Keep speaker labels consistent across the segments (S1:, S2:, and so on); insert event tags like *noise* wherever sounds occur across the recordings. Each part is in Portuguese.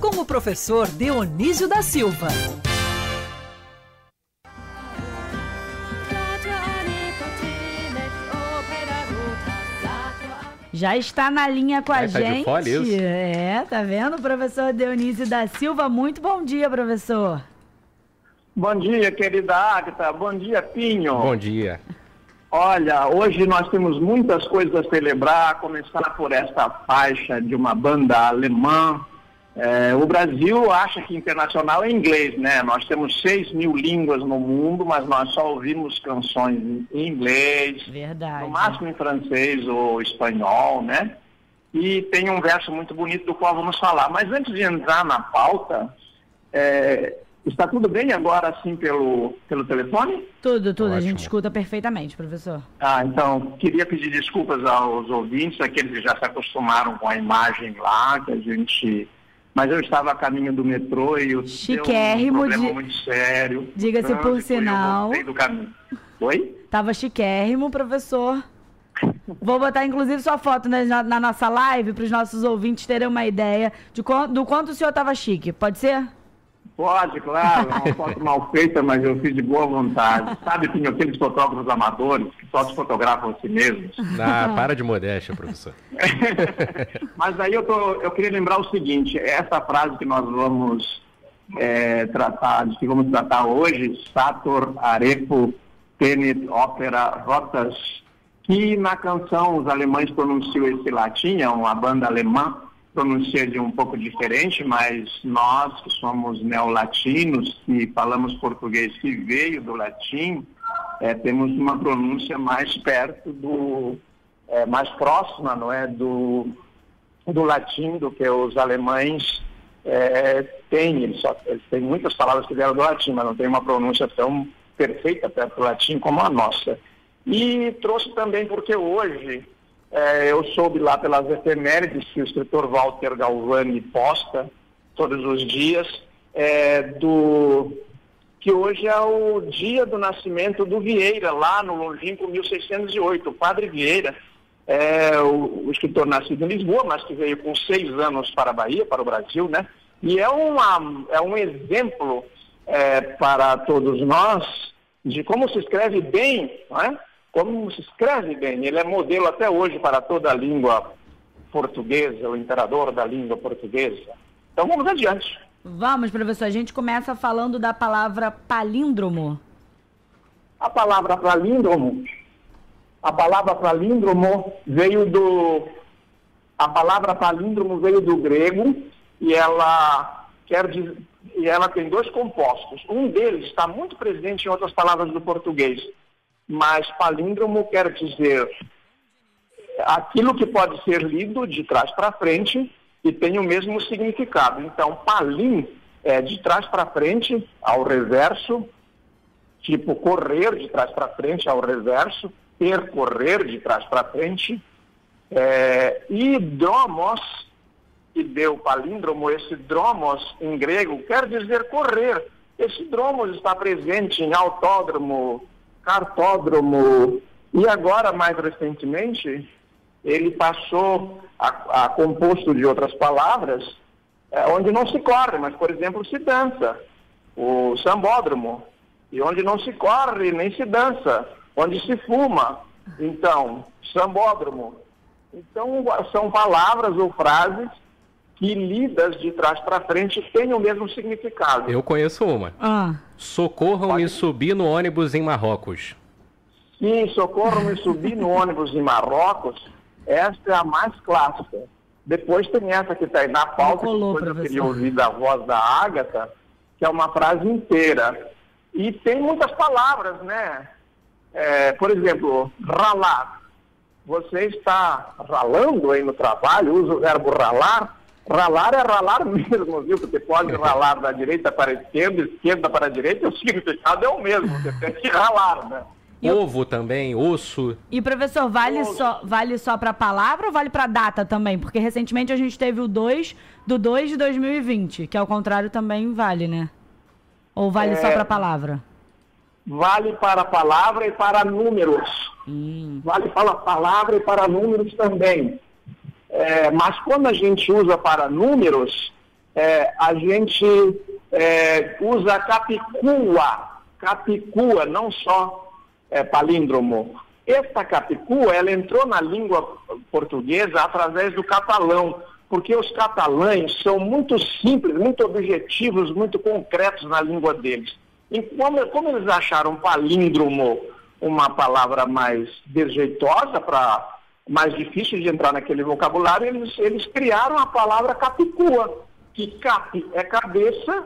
S1: com o professor Dionísio da Silva.
S2: Já está na linha com a
S3: É, tá de
S2: gente.
S3: isso?
S2: É, tá vendo? Professor Dionísio da Silva, muito bom dia, professor.
S4: Bom dia, querida Agatha. Bom dia, Pinho.
S3: Bom dia.
S4: Olha, hoje nós temos muitas coisas a celebrar, a começar por esta faixa de uma banda alemã. É, o Brasil acha que internacional é inglês, né? Nós temos 6 mil línguas no mundo, mas nós só ouvimos canções em inglês,
S2: Verdade.
S4: no máximo em francês ou espanhol, né? E tem um verso muito bonito do qual vamos falar. Mas antes de entrar na pauta, é, está tudo bem agora assim pelo, pelo telefone?
S2: Tudo, tudo. A gente
S3: Ótimo.
S2: escuta perfeitamente, professor.
S4: Ah, então, queria pedir desculpas aos ouvintes, aqueles que já se acostumaram com a imagem lá, que a gente... Mas eu estava a caminho do metrô e o
S2: Chiquérrimo
S4: um problema
S2: de-
S4: muito sério.
S2: Diga-se por
S4: eu
S2: sinal.
S4: voltei do caminho. Oi?
S2: Tava chiquérrimo, professor. Vou botar, inclusive, sua foto na, na nossa live para os nossos ouvintes terem uma ideia de do quanto o senhor tava chique. Pode ser?
S4: Pode, claro, é uma foto mal feita, mas eu fiz de boa vontade. Sabe, tem aqueles fotógrafos amadores que só se fotografam a si mesmos.
S3: Ah, para de modéstia, professor. *laughs*
S4: Mas aí eu, tô, eu queria lembrar o seguinte, essa frase que nós vamos é, tratar, de que vamos tratar hoje, Sator Arepo Tenet Opera Rotas, que na canção os alemães pronunciam esse latim, é uma banda alemã, pronuncia de um pouco diferente, mas nós que somos neolatinos, que falamos português que veio do latim, é, temos uma pronúncia mais perto do, é, mais próxima, não é, do, do latim do que os alemães é, têm. Eles, só, têm muitas palavras que vieram do latim, mas não tem uma pronúncia tão perfeita perto do latim como a nossa. E trouxe também porque hoje é, eu soube lá pelas efemérides que o escritor Walter Galvani posta todos os dias é, do que hoje é o dia do nascimento do Vieira, lá no longínquo 1608. O padre Vieira é o, o escritor nascido em Lisboa, mas que veio com seis anos para a Bahia, para o Brasil, né? E é, uma, é um exemplo é, para todos nós de como se escreve bem, não é? Como se escreve bem. Ele é modelo até hoje para toda a língua portuguesa, o imperador da língua portuguesa. Então vamos adiante.
S2: Vamos, professor. A gente começa falando da palavra palíndromo.
S4: A palavra palíndromo, a palavra palíndromo veio do a palavra palíndromo veio do grego e ela quer dizer, e ela tem dois compostos. Um deles está muito presente em outras palavras do português, mas palíndromo quer dizer aquilo que pode ser lido de trás para frente e tem o mesmo significado. Então, palim é de trás para frente ao reverso, tipo correr de trás para frente ao reverso, percorrer de trás para frente, é, e dromos, que deu palíndromo, esse dromos em grego quer dizer correr. Esse dromos está presente em autódromo, cartódromo, e agora, mais recentemente, ele passou a, a composto de outras palavras, é, onde não se corre, mas, por exemplo, se dança. O sambódromo, e onde não se corre nem se dança, onde se fuma. Então, sambódromo. Então, são palavras ou frases que, lidas de trás para frente, têm o mesmo significado.
S3: Eu conheço uma.
S2: Ah,
S3: Socorram-me subir no ônibus em Marrocos.
S4: Sim, socorro-me subir no ônibus em Marrocos. Esta é a mais clássica. Depois tem essa que está aí na pauta,
S2: Colou,
S4: que eu queria ouvir da voz da Ágata, que é uma frase inteira. E tem muitas palavras, né? É, por exemplo, ralar. Você está ralando aí no trabalho, usa o verbo ralar. Ralar é ralar mesmo, viu? Porque pode ralar da direita para a esquerda, esquerda para a direita, e o significado é o mesmo. Você tem que ralar, né?
S2: Eu-
S3: Ovo também, osso.
S2: E professor, vale só, vale só para palavra ou vale para data também? Porque recentemente a gente teve o 2 do 2 de 2020, que ao contrário também vale, né? Ou vale só
S4: É.
S2: para palavra?
S4: Vale para palavra e para números.
S2: Hum,
S4: Vale para palavra e para números também. É, mas quando a gente usa para números, é, a gente é, usa capicua, capicua, não só é, palíndromo. Esta capicua, ela entrou na língua portuguesa através do catalão, porque os catalães são muito simples, muito objetivos, muito concretos na língua deles. E como, como eles acharam palíndromo uma palavra mais desjeitosa, para mais difícil de entrar naquele vocabulário, eles, eles criaram a palavra capicua, que cap é cabeça,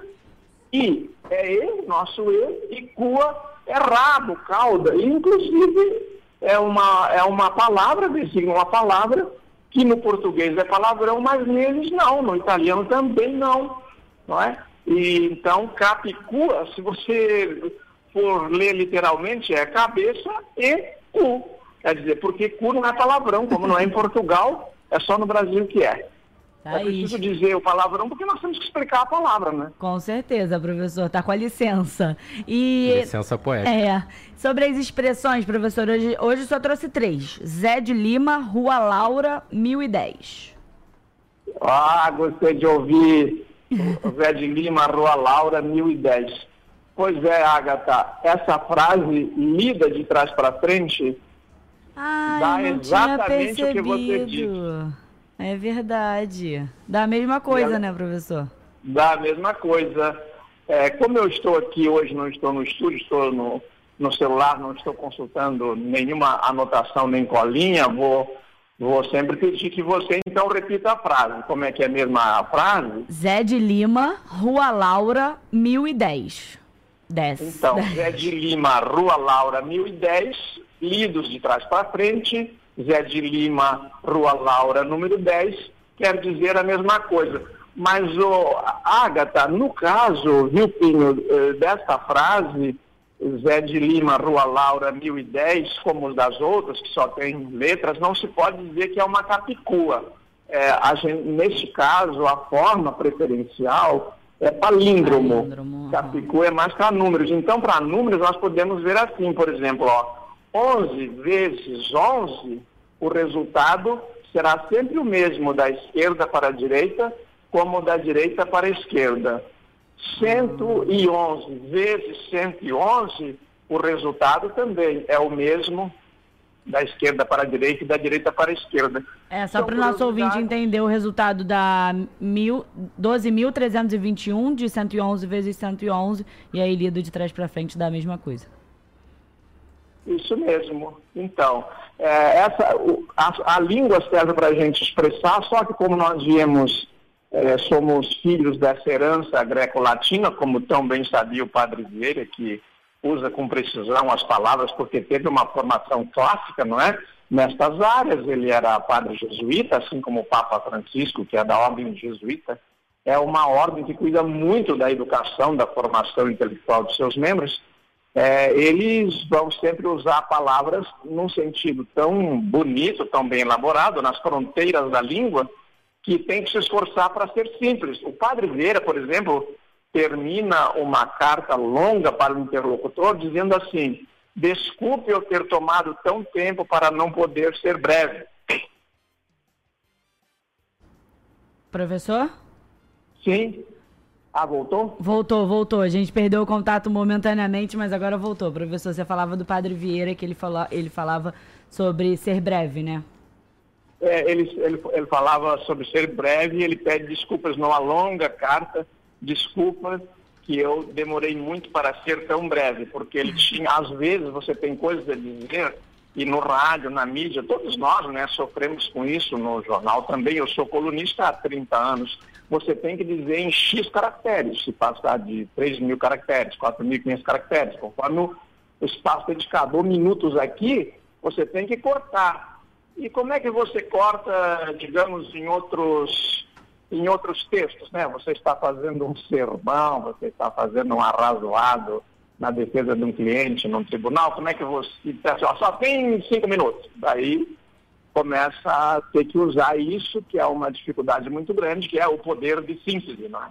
S4: e é ele, nosso eu, e cua é rabo, cauda. E, inclusive, é uma, é uma palavra, designa uma palavra que no português é palavrão, mas neles não, no italiano também não, não é? E, então, capicua, se você for ler literalmente, é cabeça e cu. Quer dizer, porque cu não é palavrão, como não é em Portugal, é só no Brasil que é. Tá é preciso dizer o palavrão porque nós temos que explicar a palavra, né?
S2: Com certeza, professor. Tá com a licença.
S3: E licença poética.
S2: É. Sobre as expressões, professor, hoje, hoje só trouxe três. Zé de Lima, Rua Laura, 1010.
S4: Ah, gostei de ouvir. Zé de Lima, Rua Laura, 1010. Pois é, Agatha, essa frase lida de trás para frente
S2: Ai, dá exatamente o que você disse. É verdade. Dá a mesma coisa, ela... né, professor?
S4: Dá a mesma coisa. É, como eu estou aqui hoje, não estou no estúdio, estou no, no celular, não estou consultando nenhuma anotação nem colinha, vou, vou sempre pedir que você então repita a frase. Como é que é a mesma frase?
S2: Zé de Lima, Rua Laura, 1010. 10.
S4: Então, 10. Zé de Lima, Rua Laura, 1010, lidos de trás para frente, Zé de Lima, Rua Laura, número 10, quer dizer a mesma coisa. Mas, o Agatha, no caso, viu, Pinho, eh, desta frase, Zé de Lima, Rua Laura, 1010, como os das outras, que só tem letras, não se pode dizer que é uma capicua. É, gente, neste caso, a forma preferencial é palíndromo. palíndromo Capicua é mais para números. Então, para números, nós podemos ver assim, por exemplo, ó, 11 vezes 11, o resultado será sempre o mesmo da esquerda para a direita, como da direita para a esquerda. 111 vezes 111, o resultado também é o mesmo da esquerda para a direita e da direita para a esquerda.
S2: É, só então, para o nosso ouvinte entender o resultado da 12.321 de 111 vezes 111, e aí lido de trás para frente dá a mesma coisa.
S4: Isso mesmo. Então, é, essa, a, a, língua serve para a gente expressar, só que como nós viemos, é, somos filhos dessa herança greco-latina, como tão bem sabia o padre Vieira, que usa com precisão as palavras, porque teve uma formação clássica, não é? Nestas áreas, ele era padre jesuíta, assim como o Papa Francisco, que é da ordem jesuíta. É uma ordem que cuida muito da educação, da formação intelectual dos seus membros é, eles vão sempre usar palavras num sentido tão bonito, tão bem elaborado, nas fronteiras da língua, que tem que se esforçar para ser simples. O padre Vieira, por exemplo, termina uma carta longa para o interlocutor dizendo assim: desculpe eu ter tomado tão tempo para não poder ser breve.
S2: Professor?
S4: Sim. Ah, voltou?
S2: Voltou, voltou. A gente perdeu o contato momentaneamente, mas agora voltou. Professor, você falava do Padre Vieira, que ele, falou, ele falava sobre ser breve, né?
S4: É, ele, ele, ele falava sobre ser breve, ele pede desculpas numa longa carta, desculpa que eu demorei muito para ser tão breve, porque ele tinha, às vezes, você tem coisas a dizer, e no rádio, na mídia, todos nós né, sofremos com isso no jornal também. Eu sou colunista há 30 anos você tem que dizer em X caracteres, se passar de 3 mil caracteres, 4.500 caracteres, conforme o espaço dedicado. Ou minutos aqui, você tem que cortar. E como é que você corta, digamos, em outros, em outros textos? Né? Você está fazendo um sermão, você está fazendo um arrazoado na defesa de um cliente num tribunal, como é que você... Só tem cinco minutos. Daí começa a ter que usar isso, que é uma dificuldade muito grande, que é o poder de síntese, não é?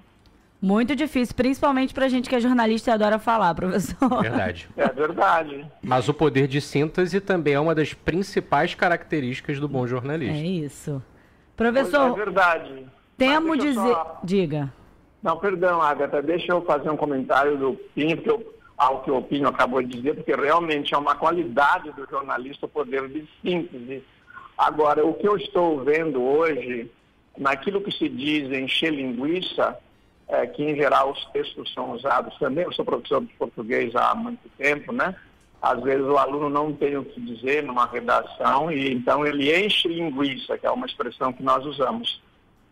S2: Muito difícil, principalmente para gente que é jornalista e adora falar, professor.
S3: Verdade.
S4: É verdade.
S3: Mas o poder de síntese também é uma das principais características do bom jornalista.
S2: É isso. Professor.
S4: Pois é verdade.
S2: Temo dizer. Só... Diga.
S4: Não, perdão, Agatha, deixa eu fazer um comentário do Pinho, porque eu, ao que o Pinho acabou de dizer, porque realmente é uma qualidade do jornalista o poder de síntese. Agora, o que eu estou vendo hoje, naquilo que se diz encher linguiça, é, que em geral os textos são usados também, eu sou professor de português há muito tempo, né? Às vezes o aluno não tem o que dizer numa redação e então ele enche linguiça, que é uma expressão que nós usamos.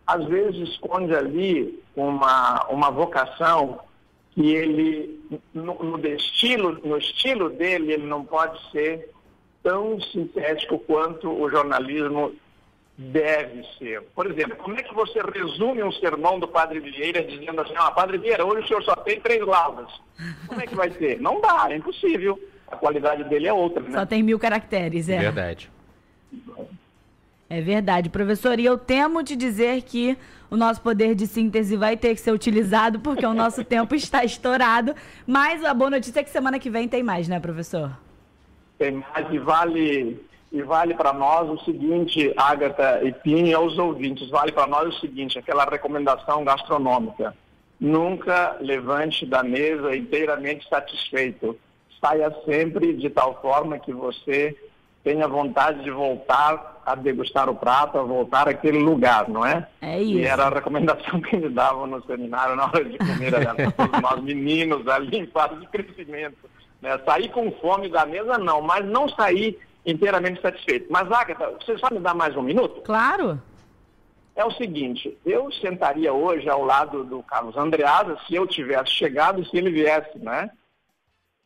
S4: Às vezes esconde ali uma, uma vocação que ele, no, no, estilo, no estilo dele, ele não pode ser tão sintético quanto o jornalismo deve ser. Por exemplo, como é que você resume um sermão do Padre Vieira dizendo assim, ah, Padre Vieira, hoje o senhor só tem três laudas. Como é que vai ser? Não dá, é impossível a qualidade dele é outra, né?
S2: Só tem mil caracteres, é.
S3: Verdade.
S2: É verdade, professor. E eu temo te dizer que o nosso poder de síntese vai ter que ser utilizado porque o nosso *laughs* tempo está estourado. Mas a boa notícia é que semana que vem tem mais, né, professor?
S4: Tem mais e vale e vale para nós o seguinte, Agatha e Pinho, aos ouvintes, vale para nós o seguinte, aquela recomendação gastronômica. Nunca levante da mesa inteiramente satisfeito saia sempre de tal forma que você tenha vontade de voltar a degustar o prato, a voltar àquele lugar, não é?
S2: É isso.
S4: E era a recomendação *laughs* que me davam no seminário na hora de comer, todos nós meninos ali em fase de crescimento. Né? Sair com fome da mesa, não, mas não sair inteiramente satisfeito. Mas, Agatha, você só me dá mais um minuto?
S2: Claro.
S4: É o seguinte, eu sentaria hoje ao lado do Carlos Andreasa se eu tivesse chegado e se ele viesse, né?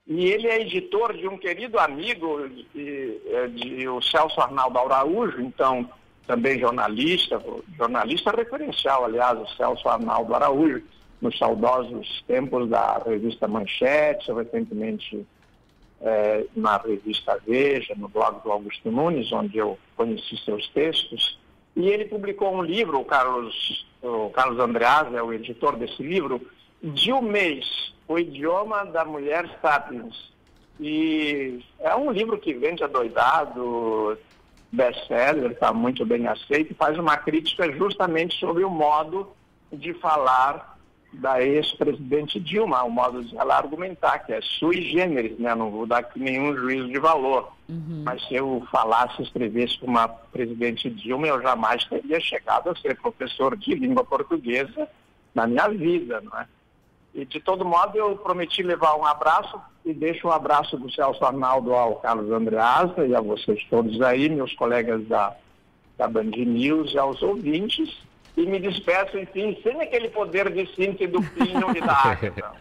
S4: E ele é editor de um querido amigo, de, é, de, o Celso Arnaldo Araújo, então também jornalista, jornalista referencial, aliás, o Celso Arnaldo Araújo, nos saudosos tempos da revista Manchete, recentemente é, na revista Veja, no blog do Augusto Nunes, onde eu conheci seus textos. E ele publicou um livro, o Carlos, o Carlos Andreas é o editor desse livro, de um mês o Idioma da Mulher Sapiens. E é um livro que vende adoidado, best-seller, está muito bem aceito, faz uma crítica justamente sobre o modo de falar da ex-presidente Dilma, o modo de ela argumentar, que é sui generis, né? não vou dar nenhum juízo de valor. Uhum. Mas se eu falasse, escrevesse com uma presidente Dilma, eu jamais teria chegado a ser professor de língua portuguesa na minha vida, não é? E, de todo modo, eu prometi levar um abraço e deixo um abraço do Celso Arnaldo ao Carlos Andreasa e a vocês todos aí, meus colegas da, da Band News e aos ouvintes. E me despeço, enfim, sem aquele poder de síntese do Pinho e da *laughs* Ágata.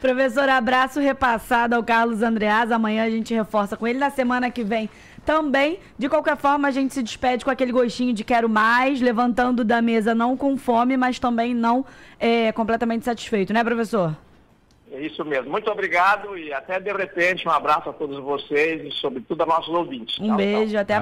S2: Professor, abraço repassado ao Carlos Andreasa. Amanhã a gente reforça com ele. Na semana que vem também, de qualquer forma, a gente se despede com aquele gostinho de quero mais, levantando da mesa não com fome, mas também não é, completamente satisfeito, né, professor?
S4: É isso mesmo. Muito obrigado e até de repente um abraço a todos vocês e sobretudo a nossos ouvintes.
S2: Um tchau, beijo, tchau. até a